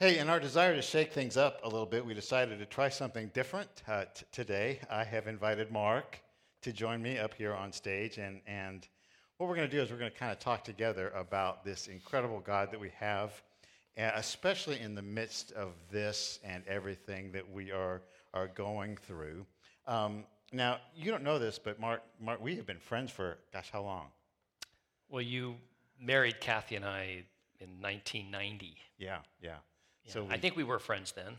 Hey, in our desire to shake things up a little bit, we decided to try something different uh, t- today. I have invited Mark to join me up here on stage, and, and what we're going to do is we're going to kind of talk together about this incredible God that we have, especially in the midst of this and everything that we are, are going through. Um, now, you don't know this, but Mark, Mark, we have been friends for, gosh, how long? Well, you married Kathy and I in 1990. Yeah, yeah. Yeah, So I think we were friends then.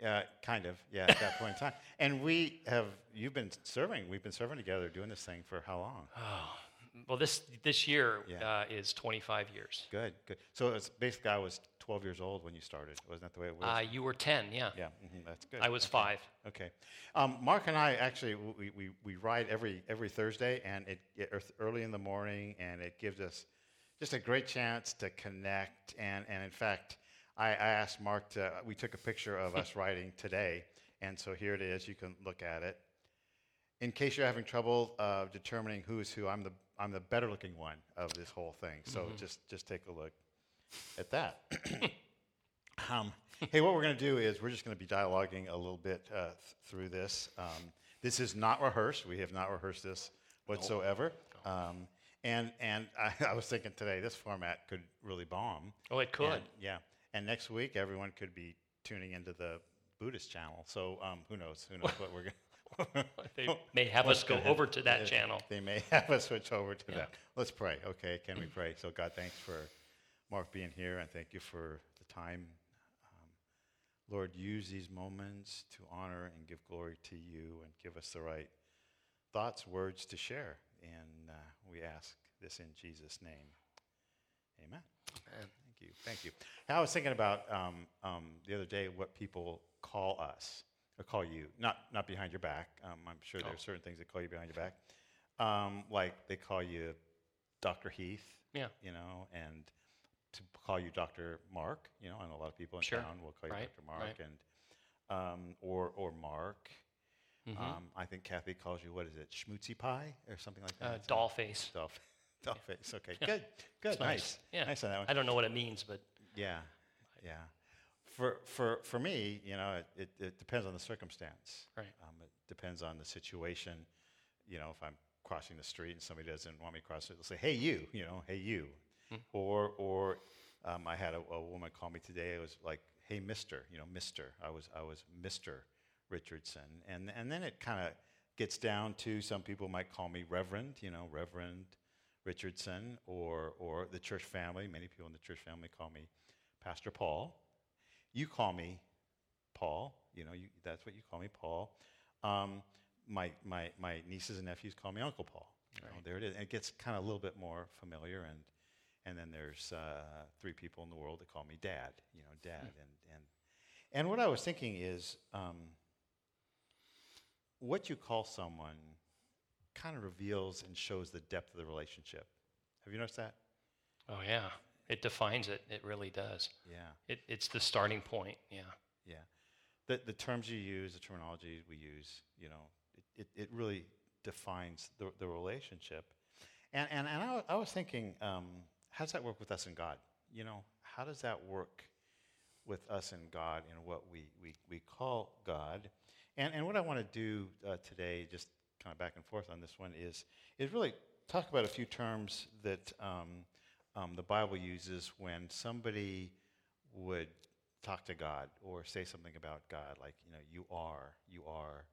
Yeah, kind of. Yeah, at that point in time. And we have, you've been serving, we've been serving together doing this thing for how long? Oh, well, this this year Yeah. uh, is 25 years. Good, good. So it's basically, I was 12 years old when you started. Wasn't that the way it was? Uh, you were 10, yeah. yeah, mhm, that's good. I was Okay. five. Okay. Um, Mark and I actually, we, we, we ride every, every Thursday and it, it early in the morning and it gives us just a great chance to connect. And, and in fact, I, I asked Mark to, we took a picture of us writing today. And so here it is. You can look at it. In case you're having trouble uh, determining who's who, I'm the, I'm the better looking one of this whole thing. So just, just take a look at that. Um, hey, what we're going to do is we're just going to be dialoguing a little bit uh, th- through this. Um, this is not rehearsed. We have not rehearsed this whatsoever. Um, and and I, I was thinking today, this format could really bomb. Oh, it could. And, yeah. And next week, everyone could be tuning into the Buddhist channel. So um, who knows? Who knows what we're going to. They may have us go over to that channel. They may have us switch over to Yeah. that. Let's pray. Okay, can we pray? So, God, thanks for Mark being here, and thank you for the time. Um, Lord, use these moments to honor and give glory to you and give us the right thoughts, words to share. And uh, we ask this in Jesus' name. Amen. Man. Thank you. Thank you. I was thinking about um, um, the other day what people call us or call you, not not behind your back. Um, I'm sure there Oh. are certain things that call you behind your back, um, like they call you Dr. Heath. Yeah. You know, and to call you Dr. Mark. You know, know a lot of people in Sure. town will call you Right, Dr. Mark, right. and um, or or Mark. Mhm. Um, I think Kathy calls you what is it, schmoozy pie or something like that. Uh, doll face. Doll, doll face. Okay, good, good, It's nice, Yeah. nice on that one. I don't know what it means, but Yeah, yeah. For for for me, you know, it, it, it depends on the circumstance. Right. Um, it depends on the situation. You know, if I'm crossing the street and somebody doesn't want me to cross it, they'll say, "Hey, you," you know, "Hey, you," Hmm. or or um, I had a, a woman call me today. It was like, "Hey, Mister," you know, Mister. I was I was Mister Richardson, and and then it kind of gets down to some people might call me Reverend, you know, Reverend Richardson, or or the church family. Many people in the church family call me Pastor Paul. You call me Paul. You know, you, that's what you call me, Paul. Um, my, my, my nieces and nephews call me Uncle Paul. You know, there it is. And it gets kind of a little bit more familiar. And, and then there's uh, three people in the world that call me Dad. You know, Dad. And, and, and what I was thinking is um, what you call someone kind of reveals and shows the depth of the relationship. Have you noticed that? oh yeah, it defines it. It really does. Yeah. It, it's the starting point. Yeah. Yeah. The, the terms you use, the terminology we use, you know, it, it, it really defines the, the relationship. And, and, and I, I was thinking, um, how does that work with us and God? You know, how does that work with us and God and what we, we, we call God? And, and what I want to do uh, today, just kind of back and forth on this one, is, is really talk about a few terms that um, um, the Bible uses when somebody would talk to God or say something about God, like, you know, you are, you are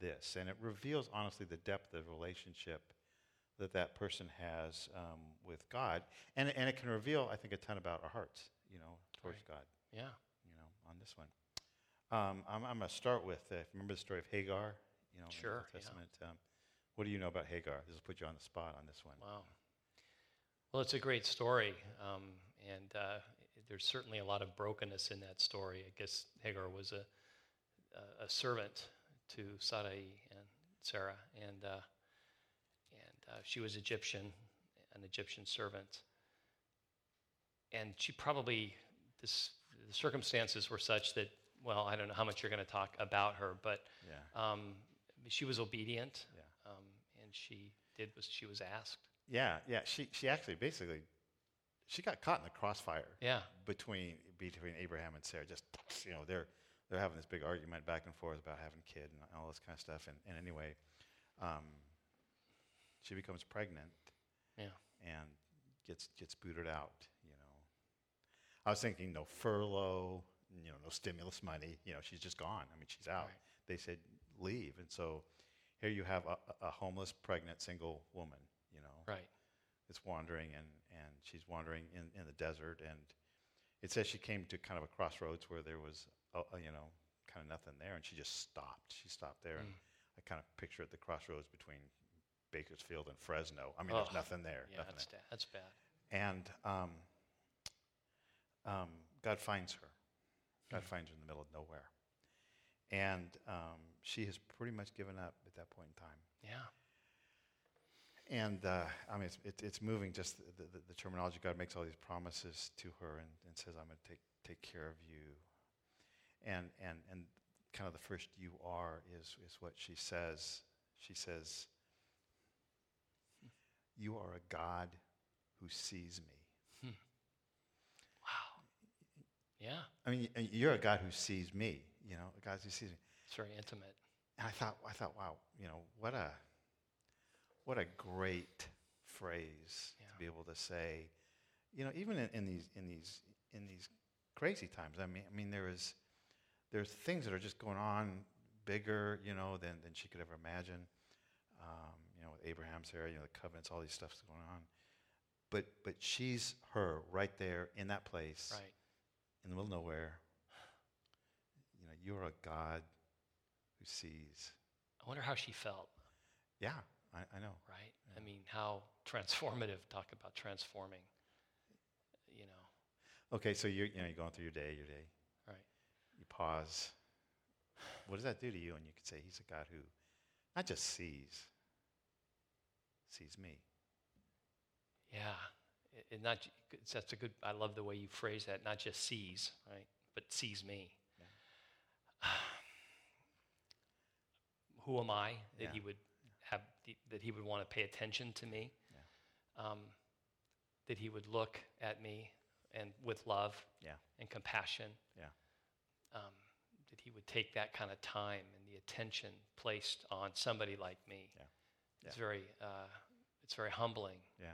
this. And it reveals, honestly, the depth of relationship that that person has um, with God. And, and it can reveal, I think, a ton about our hearts, you know, towards Right. God, Yeah. you know, on this one. Um, I'm, I'm going to start with, uh, remember the story of Hagar? You know, in the Sure, Old yeah. Um, what do you know about Hagar? This will put you on the spot on this one. Wow. Well, it's a great story, um, and uh, there's certainly a lot of brokenness in that story. I guess Hagar was a a, a servant to Sarai and Sarah, and uh, and uh, she was Egyptian, an Egyptian servant, and she probably this the circumstances were such that well, I don't know how much you're going to talk about her, but Yeah. um, she was obedient, Yeah. um, and she did what she was asked. Yeah, yeah. She, she actually basically she got caught in the crossfire Yeah. between between Abraham and Sarah. Just you know, they're they're having this big argument back and forth about having a kid and all this kind of stuff. And, and anyway, um, she becomes pregnant Yeah. and gets gets booted out. You know, I was thinking no furlough, you know, no stimulus money. You know, she's just gone. I mean, she's out. Right. They said leave, and so here you have a, a homeless, pregnant, single woman. You know, Right. is wandering and, and she's wandering in, in the desert and it says she came to kind of a crossroads where there was a, a, you know kind of nothing there and she just stopped she stopped there and Mm. i kind of picture it the crossroads between bakersfield and fresno i mean Ugh. there's nothing there Yeah. nothing That's there. da- that's bad. and um, um, god finds her god Hmm. finds her in the middle of nowhere and um, she has pretty much given up at that point in time Yeah. and uh, I mean, it's, it, it's moving. Just the, the, the terminology. God makes all these promises to her and, and says, "I'm going to take take care of you." And and and kind of the first "you are" is is what she says. She says, "You are a God who sees me." Wow. Yeah. I mean, you're a God who sees me. You know, who sees me. It's very intimate. And I thought, I thought, wow, you know, what a, what a great phrase Yeah. to be able to say, you know, even in, in these, in these, in these crazy times. I mean, I mean, there is, there's things that are just going on bigger, you know, than than she could ever imagine. Um, you know, with Abraham, Sarah, you know, the covenants, all these stuff's going on. But but she's her right there in that place, Right. in the middle of nowhere. You're a God who sees. I wonder how she felt. Yeah, I, I know. Right. I mean, how transformative. Talk about transforming. You know. Okay, so you're you know you're going through your day, your day. Right. You pause. What does that do to you? And you could say, He's a God who not just sees, sees me. Yeah. It, it not. That's a good. I love the way you phrase that. Not just sees, right, but sees me. Who am I that Yeah. he would have the, that he would want to pay attention to me? Um, that he would look at me and with love Yeah, and compassion. yeah, um, that he would take that kind of time and the attention placed on somebody like me. Yeah. It's very, uh, it's very humbling. yeah.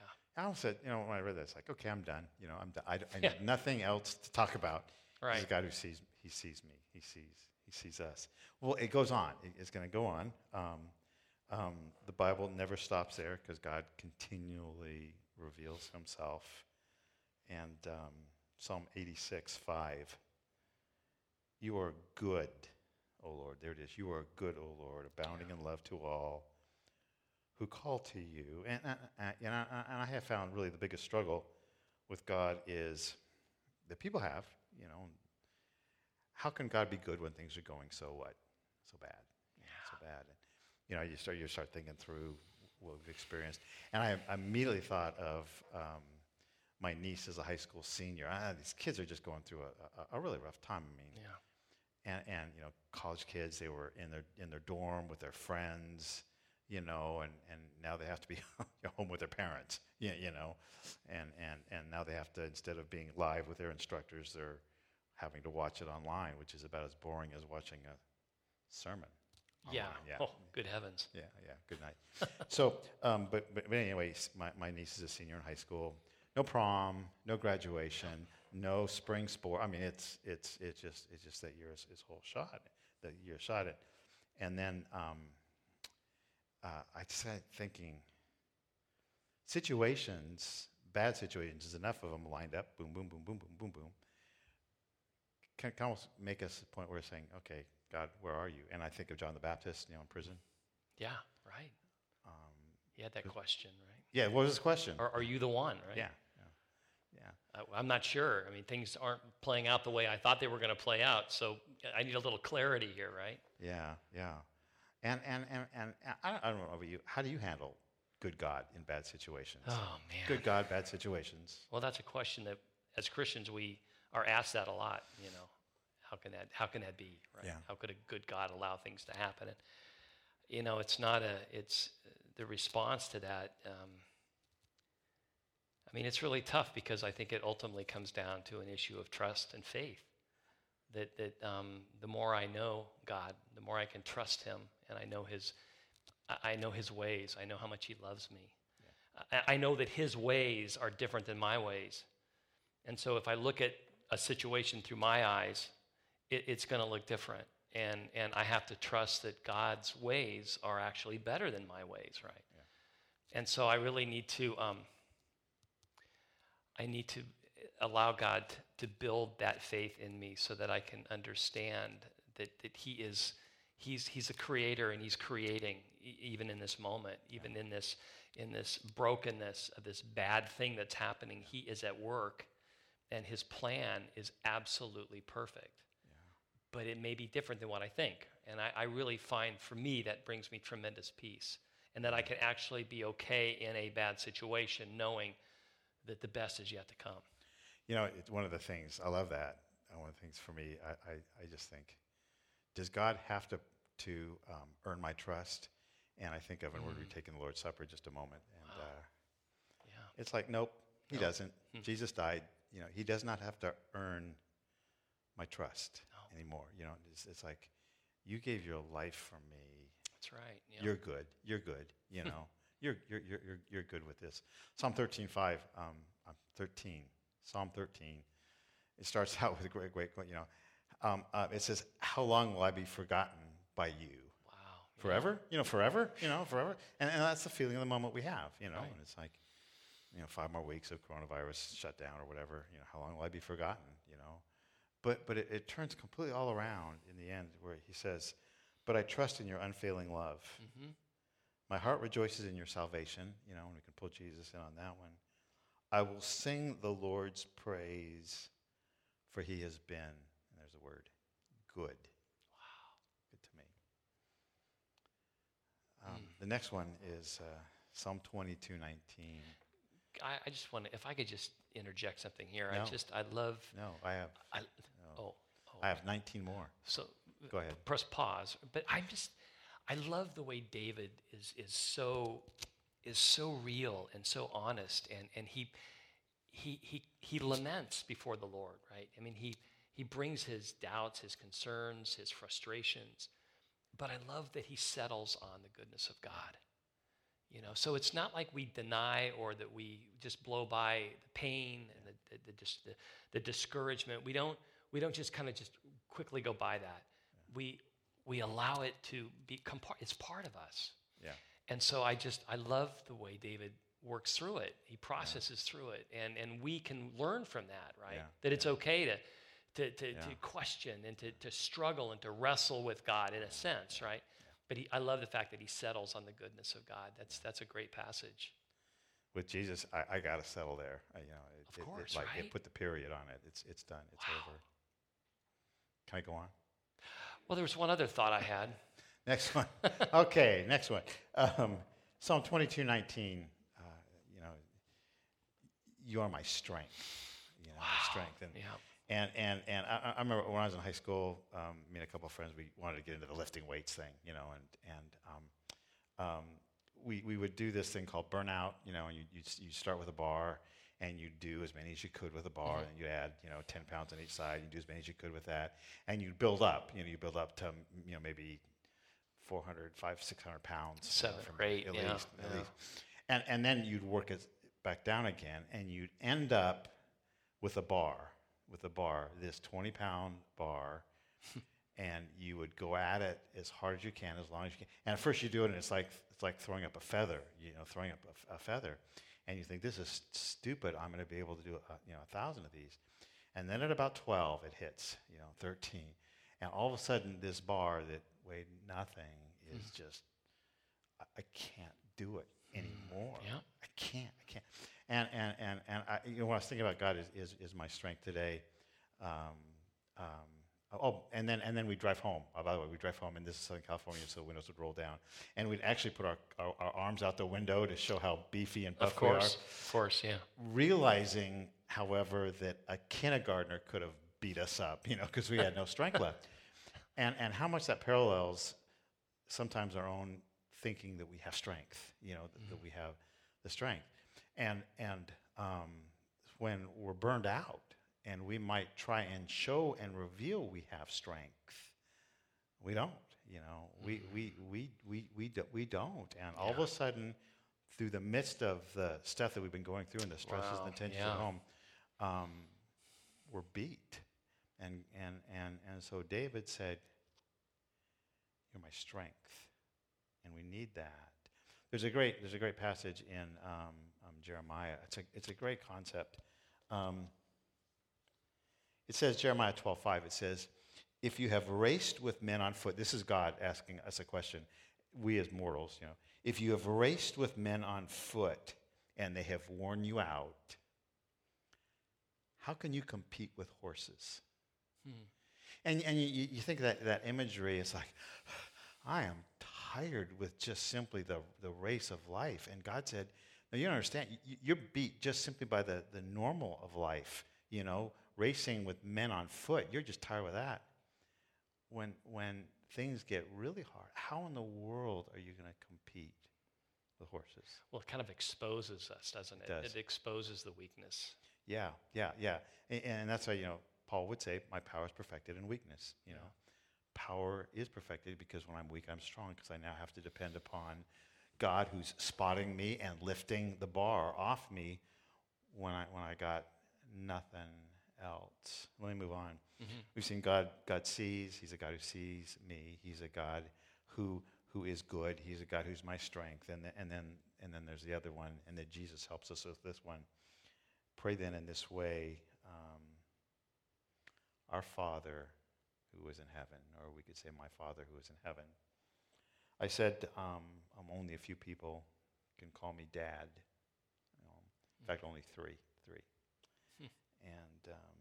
Yeah. I also said, you know, when I read that, it's like, okay, I'm done. You know, I'm done. I, I Yeah. need nothing else to talk about. He's a God who sees. He sees me. He sees. He sees us. Well, it goes on. It's going to go on. Um, um, the Bible never stops there because God continually reveals Himself. And um, Psalm 86, 5. You are good, O Lord. There it is. You are good, O Lord, abounding in love to all who call to you. And, uh, uh, you know, uh, and I have found really the biggest struggle with God is that people have, you know, how can God be good when things are going so what? So bad. So bad. And, you know, you start, you start thinking through what we've experienced. And I immediately thought of um, my niece as a high school senior. Ah, these kids are just going through a, a, a really rough time. I mean, Yeah. and, and you know college kids they were in their in their dorm with their friends you know and, and now they have to be home with their parents you, you know and, and and now they have to instead of being live with their instructors they're having to watch it online which is about as boring as watching a sermon Yeah. online. yeah Oh, good heavens. yeah, yeah. Good night. so, um, but, but but anyway, my, my niece is a senior in high school. No prom, no graduation, no spring sport. I mean, it's it's it's just it's just that year is, is whole shot. That year shot it, and then um, uh, I started thinking. Situations, bad situations, there's enough of them lined up. Boom, boom, boom, boom, boom, boom, boom. Can, can almost make us a point where we're saying, "Okay, God, where are you?" And I think of John the Baptist, you know, in prison. Yeah. Right. Um, He had that question, right? yeah, what was his question? Are, are you the one, right? yeah, yeah, yeah. I, I'm not sure. I mean, things aren't playing out the way I thought they were going to play out. So I need a little clarity here, right? Yeah, yeah. And, and, and, and I, don't, I don't know about you. How do you handle good God in bad situations? Oh man. Good God, bad situations. Well, that's a question that, as Christians, we are asked that a lot. You know, how can that how can that be? Right? Yeah. How could a good God allow things to happen? And you know, it's not a. It's the response to that. Um, I mean, it's really tough because I think it ultimately comes down to an issue of trust and faith. That, that um, the more I know God, the more I can trust Him, and I know His, I- know His ways. I know how much He loves me. I, I know that His ways are different than my ways, and so if I look at a situation through my eyes, it, it's going to look different, and and I have to trust that God's ways are actually better than my ways, right? And so I really need to. Um, I need to allow God to build that faith in me so that I can understand that, that He is he's, he's a creator and He's creating e- even in this moment, even in this in this brokenness of this bad thing that's happening. He is at work and His plan is absolutely perfect. But it may be different than what I think. And I, I really find for me that brings me tremendous peace. And that I can actually be okay in a bad situation knowing that the best is yet to come. You know, it's one of the things, I love that. One of the things for me, I, I, I just think, does God have to, to um, earn my trust? And I think of, and we're taking the Lord's Supper just a moment. And uh, Yeah. it's like, nope, he No. doesn't. Jesus died. You know, he does not have to earn my trust No. anymore. You know, it's, it's like, you gave your life for me. That's right. Yeah. You're good. You're good. You know, you're, you're, you're, you're, you're good with this. Psalm 13, 5, um, uh, 13, Psalm 13. It starts out with a great, great, you know, um, uh, it says, How long will I be forgotten by you? wow. yeah. Forever? You know, forever? You know, forever? And, and that's the feeling of the moment we have, you know, Right. and it's like, you know, five more weeks of coronavirus shutdown or whatever, you know, how long will I be forgotten, you know? But, but it, it turns completely all around in the end where he says, But I trust in your unfailing love. Mhm. My heart rejoices in your salvation, you know, and we can pull Jesus in on that one. I will sing the Lord's praise, for he has been, and there's a word, good. Wow. Good to me. Um, The next one is uh, Psalm 22, 19. I, I just want to, if I could just interject something here. No. I just, I love, No, I have, I, no. oh, oh. I have 19 more. so Go ahead. press pause. But I'm just, I love the way David is is so is so real and so honest, and and he he he he laments before the Lord, right? I mean, he he brings his doubts, his concerns, his frustrations, but I love that he settles on the goodness of God. You know, so it's not like we deny or that we just blow by the pain and the the, the, dis- the, the discouragement. We don't we don't just kind of just quickly go by that. We we allow it to become part. It's part of us. Yeah. And so I just I love the way David works through it. He processes through it, and and we can learn from that, right? Yeah, That it's okay to. To, to, Yeah. to question and to, to struggle and to wrestle with God in a sense, right? But he, I love the fact that he settles on the goodness of God. That's, that's a great passage. With Jesus, I, I got to settle there. I, you know, it, Of it- it, course, like, right? It put the period on it. It's, it's done. It's Wow. over. Can I go on? Well, there was one other thought I had. Next one. okay, next one. Um, Psalm 22, 19. Uh, you know, you are my strength. You know, my strength. And, Yeah. And, and, and I, I remember when I was in high school, um, me and a couple of friends, we wanted to get into the lifting weights thing, you know, and, and um, um, we, we would do this thing called burnout, you know, and you, you, you start with a bar and you do as many as you could with a bar, and you add, you know, 10 pounds on each side, you do as many as you could with that, and you build up, you know, you build up to, you know, maybe 400, 500, 600 pounds. Seven from- eight, at yeah, least, at yeah. least. And, and then you'd work it back down again, and you'd end up with a bar, with a bar, this 20 pound bar, and you would go at it as hard as you can, as long as you can. And at first you do it, and it's like it's like throwing up a feather, you know, throwing up a, a feather, and you think this is stupid. I'm going to be able to do a, you know a thousand of these, and then at about 12 it hits, you know, 13, and all of a sudden this bar that weighed nothing is hmm. just I, I can't do it hmm. anymore. Yeah. I can't. I can't. And and and and I, you know, what I was thinking about God is is, is my strength today. Um, um, oh, and then and then we drive home. Oh, by the way, we drive home, and this is Southern California, so the windows would roll down, and we'd actually put our, our, our arms out the window to show how beefy and buff Of we are. course. Of course, yeah. Realizing, however, that a kindergartner could have beat us up, you know, because we had no strength left, and and how much that parallels sometimes our own thinking that we have strength, you know, that, that we have the strength. And, and um, when we're burned out, and we might try and show and reveal we have strength, we don't. You know, we, we, we, we, we, do, we don't. And all of a sudden, through the midst of the stuff that we've been going through and the stresses Wow, and the tensions yeah. at home, um, we're beat. And, and, and, and so David said, You're my strength. And we need that. There's a great, there's a great passage in um, Jeremiah. It's a, it's a great concept. Um, it says, Jeremiah 12:5, it says, If you have raced with men on foot, this is God asking us a question, we as mortals, you know, if you have raced with men on foot and they have worn you out, how can you compete with horses? And, and you, you think that, that imagery is like, I am tired with just simply the, the race of life. And God said, No, you don't understand. You, you're beat just simply by the, the normal of life, you know, racing with men on foot. You're just tired of that. When, when things get really hard, how in the world are you going to compete with horses? Well, it kind of exposes us, doesn't it? does. It exposes the weakness. Yeah, yeah, yeah. And, and that's why, you know, Paul would say, My power is perfected in weakness. You know, power is perfected because when I'm weak, I'm strong because I now have to depend upon God who's spotting me and lifting the bar off me when I, when I got nothing else. Let me move on. We've seen God, God sees, He's a God who sees me. He's a God who, who is good. He's a God who's my strength. And, the, and, then, and then there's the other one, and that Jesus helps us with this one. Pray then in this way um, Our Father who is in heaven, or we could say, My Father who is in heaven. I said, um, um, only a few people can call me dad. Know, in fact, only three. Three. And, um,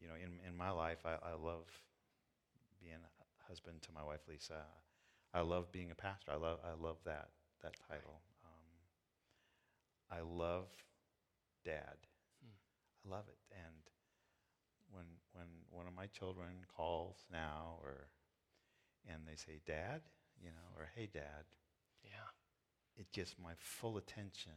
you know, in, in my life, I, I love being a husband to my wife, Lisa. I love being a pastor. I love, I love that, that title. Um, I love dad. I love it. And when, when one of my children calls now or, and they say, Dad, you know, or Hey, Dad, Yeah. it gets my full attention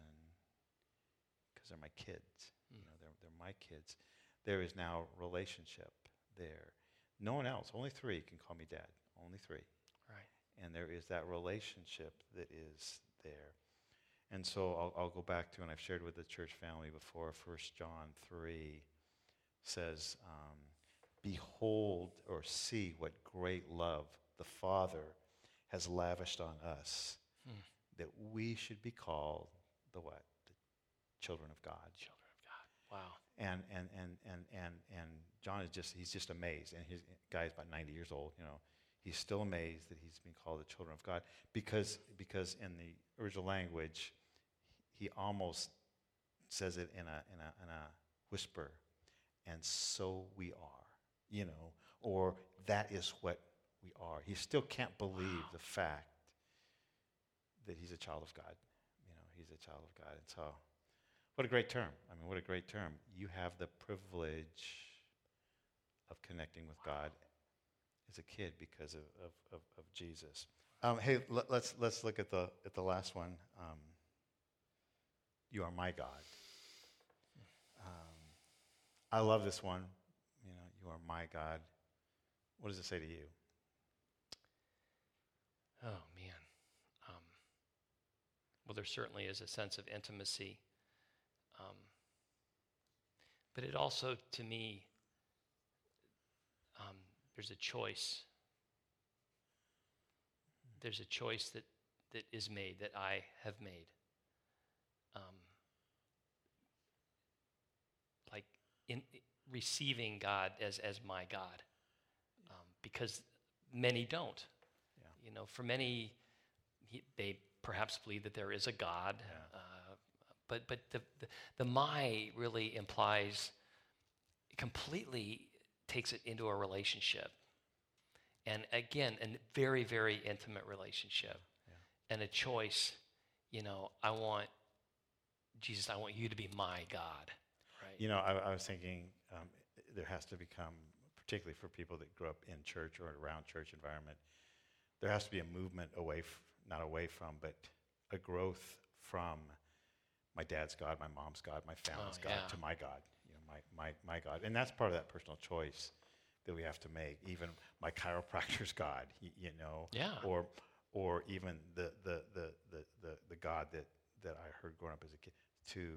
because they're my kids. You know, they're, they're my kids. There is now relationship there. No one else, only three can call me dad. Only three. Right. And there is that relationship that is there. And so I'll, I'll go back to, and I've shared with the church family before, 1 John 3 says, um, Behold or see what great love the Father has lavished on us, hmm. that we should be called the what? The children of God. Children of God. Wow. And, and, and, and, and, and John is just, he's just amazed. And his guy's about 90 years old, you know. He's still amazed that he's been called the children of God because, because in the original language, he almost says it in a, in a, in a whisper, and so we are, you know, or that is what we are. He still can't believe the fact that he's a child of God. You know, he's a child of God. And so, what a great term. I mean, what a great term. You have the privilege of connecting with God as a kid because of, of, of, of Jesus. Um, hey, let, let's, let's look at the, at the last one. Um, you are my God. Um, I love this one. You know, you are my God. What does it say to you? Oh, man. Um, well, there certainly is a sense of intimacy. Um, but it also, to me, um, there's a choice. There's a choice that, that is made, that I have made. Um, like in receiving God as, as my God. Um, because many don't. Yeah. You know, for many, he, they perhaps believe that there is a God, Yeah. uh, but but the, the the my really implies completely takes it into a relationship, and again, a very very intimate relationship, and a choice. You know, I want Jesus. I want you to be my God. Right. You know, I, I was thinking um, there has to become, particularly for people that grew up in church or around church environment, there has to be a movement away, f- not away from, but a growth from my dad's God, my mom's God, my family's Oh, God, yeah. to my God, you know, my, my, my God. And that's part of that personal choice that we have to make. Even my chiropractor's God, y- you know, Yeah. or, or even the, the, the, the, the, the God that, that I heard growing up as a kid, to,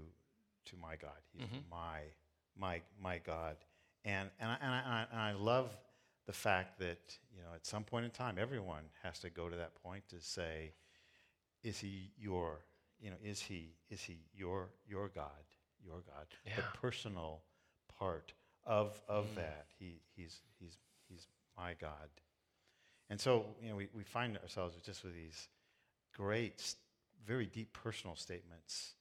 to my God. He's Mhm. my, my, my God. And, and, I, and, I, and I love the fact that, you know, at some point in time, everyone has to go to that point to say, is he your, you know, is he, is he your, your God, your God? Yeah. The personal part of, of Mm. that. He, he's, he's, he's my God. And so, you know, we, we find ourselves just with these great, very deep personal statements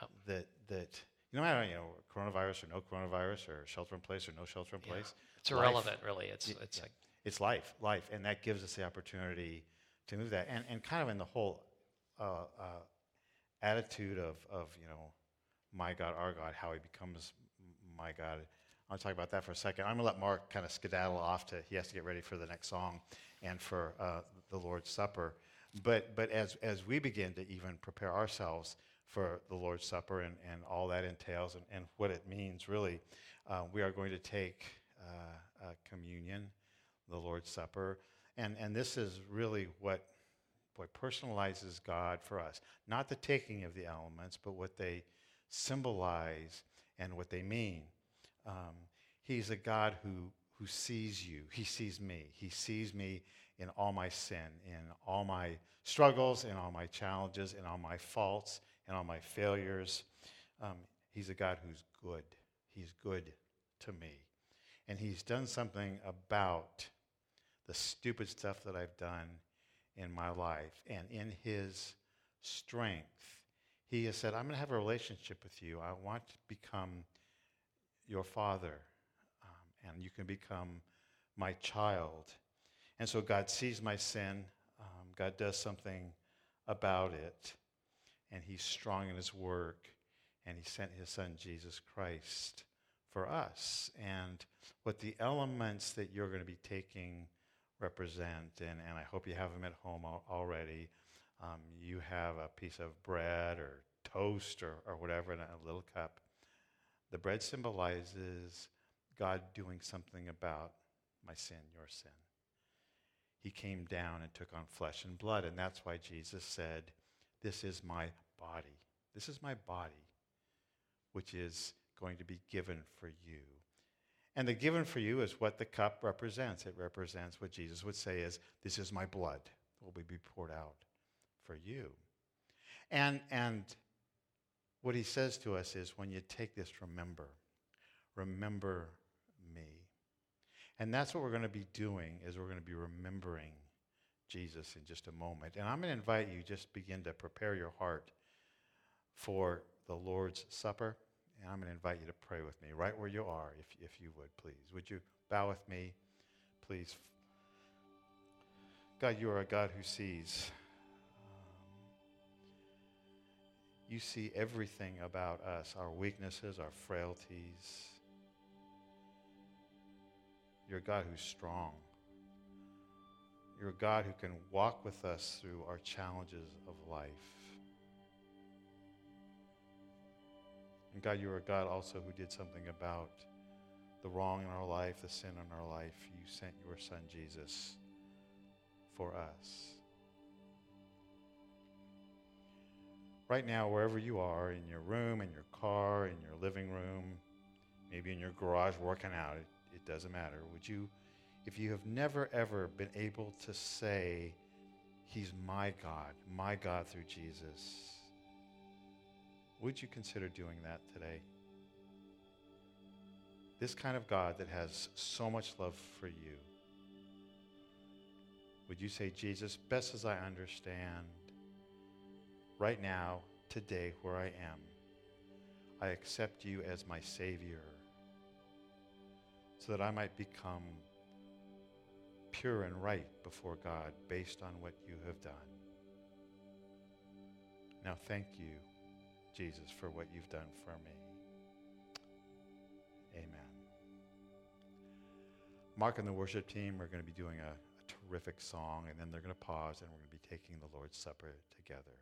Yep. that, that no matter, you know, coronavirus or no coronavirus or shelter in place or no shelter in Yeah. place, It's life- irrelevant, really. It's it's yeah. like it's life, life, and that gives us the opportunity to move that, and and kind of in the whole uh, uh, attitude of of you know, my God, our God, how He becomes my God. I'll talk about that for a second. I'm gonna let Mark kind of skedaddle off to he has to get ready for the next song and for uh, the Lord's Supper. But but as as we begin to even prepare ourselves for the Lord's Supper and, and all that entails and, and what it means really, uh, we are going to take uh, uh, communion, the Lord's Supper, and and this is really what what personalizes God for us. Not the taking of the elements, but what they symbolize and what they mean. Um, he's a God who, who sees you. He sees me. He sees me in all my sin, in all my struggles, in all my challenges, in all my faults, in all my failures. Um, he's a God who's good. He's good to me. And he's done something about the stupid stuff that I've done in my life. And in his strength, he has said, I'm going to have a relationship with you. I want to become your father, um, and you can become my child. And so God sees my sin. Um, God does something about it. And he's strong in his work. And he sent his son, Jesus Christ, for us. And what the elements that you're going to be taking represent, and, and I hope you have them at home al- already. Um, you have a piece of bread or toast or, or whatever in a little cup. The bread symbolizes God doing something about my sin, your sin. He came down and took on flesh and blood, and that's why Jesus said, This is my body. This is my body, which is going to be given for you. And the given for you is what the cup represents. It represents what Jesus would say is, This is my blood will be poured out for you. And, and what he says to us is, when you take this, remember. Remember me. And that's what we're going to be doing, is we're going to be remembering Jesus in just a moment. And I'm going to invite you, just begin to prepare your heart for the Lord's Supper. And I'm going to invite you to pray with me right where you are, if, if you would, please. Would you bow with me, please? God, you are a God who sees. Um, you see everything about us, our weaknesses, our frailties. You're a God who's strong. You're a God who can walk with us through our challenges of life. And God, you're a God also who did something about the wrong in our life, the sin in our life. You sent your son Jesus for us. Right now, wherever you are, in your room, in your car, in your living room, maybe in your garage working out, it, it doesn't matter. Would you, if you have never ever been able to say, He's my God, my God through Jesus, would you consider doing that today? This kind of God that has so much love for you. Would you say, Jesus, best as I understand, right now, today, where I am, I accept you as my Savior so that I might become pure and right before God based on what you have done. Now, thank you, Jesus, for what you've done for me. Amen. Mark and the worship team are going to be doing a, a terrific song, and then they're going to pause and we're going to be taking the Lord's Supper together.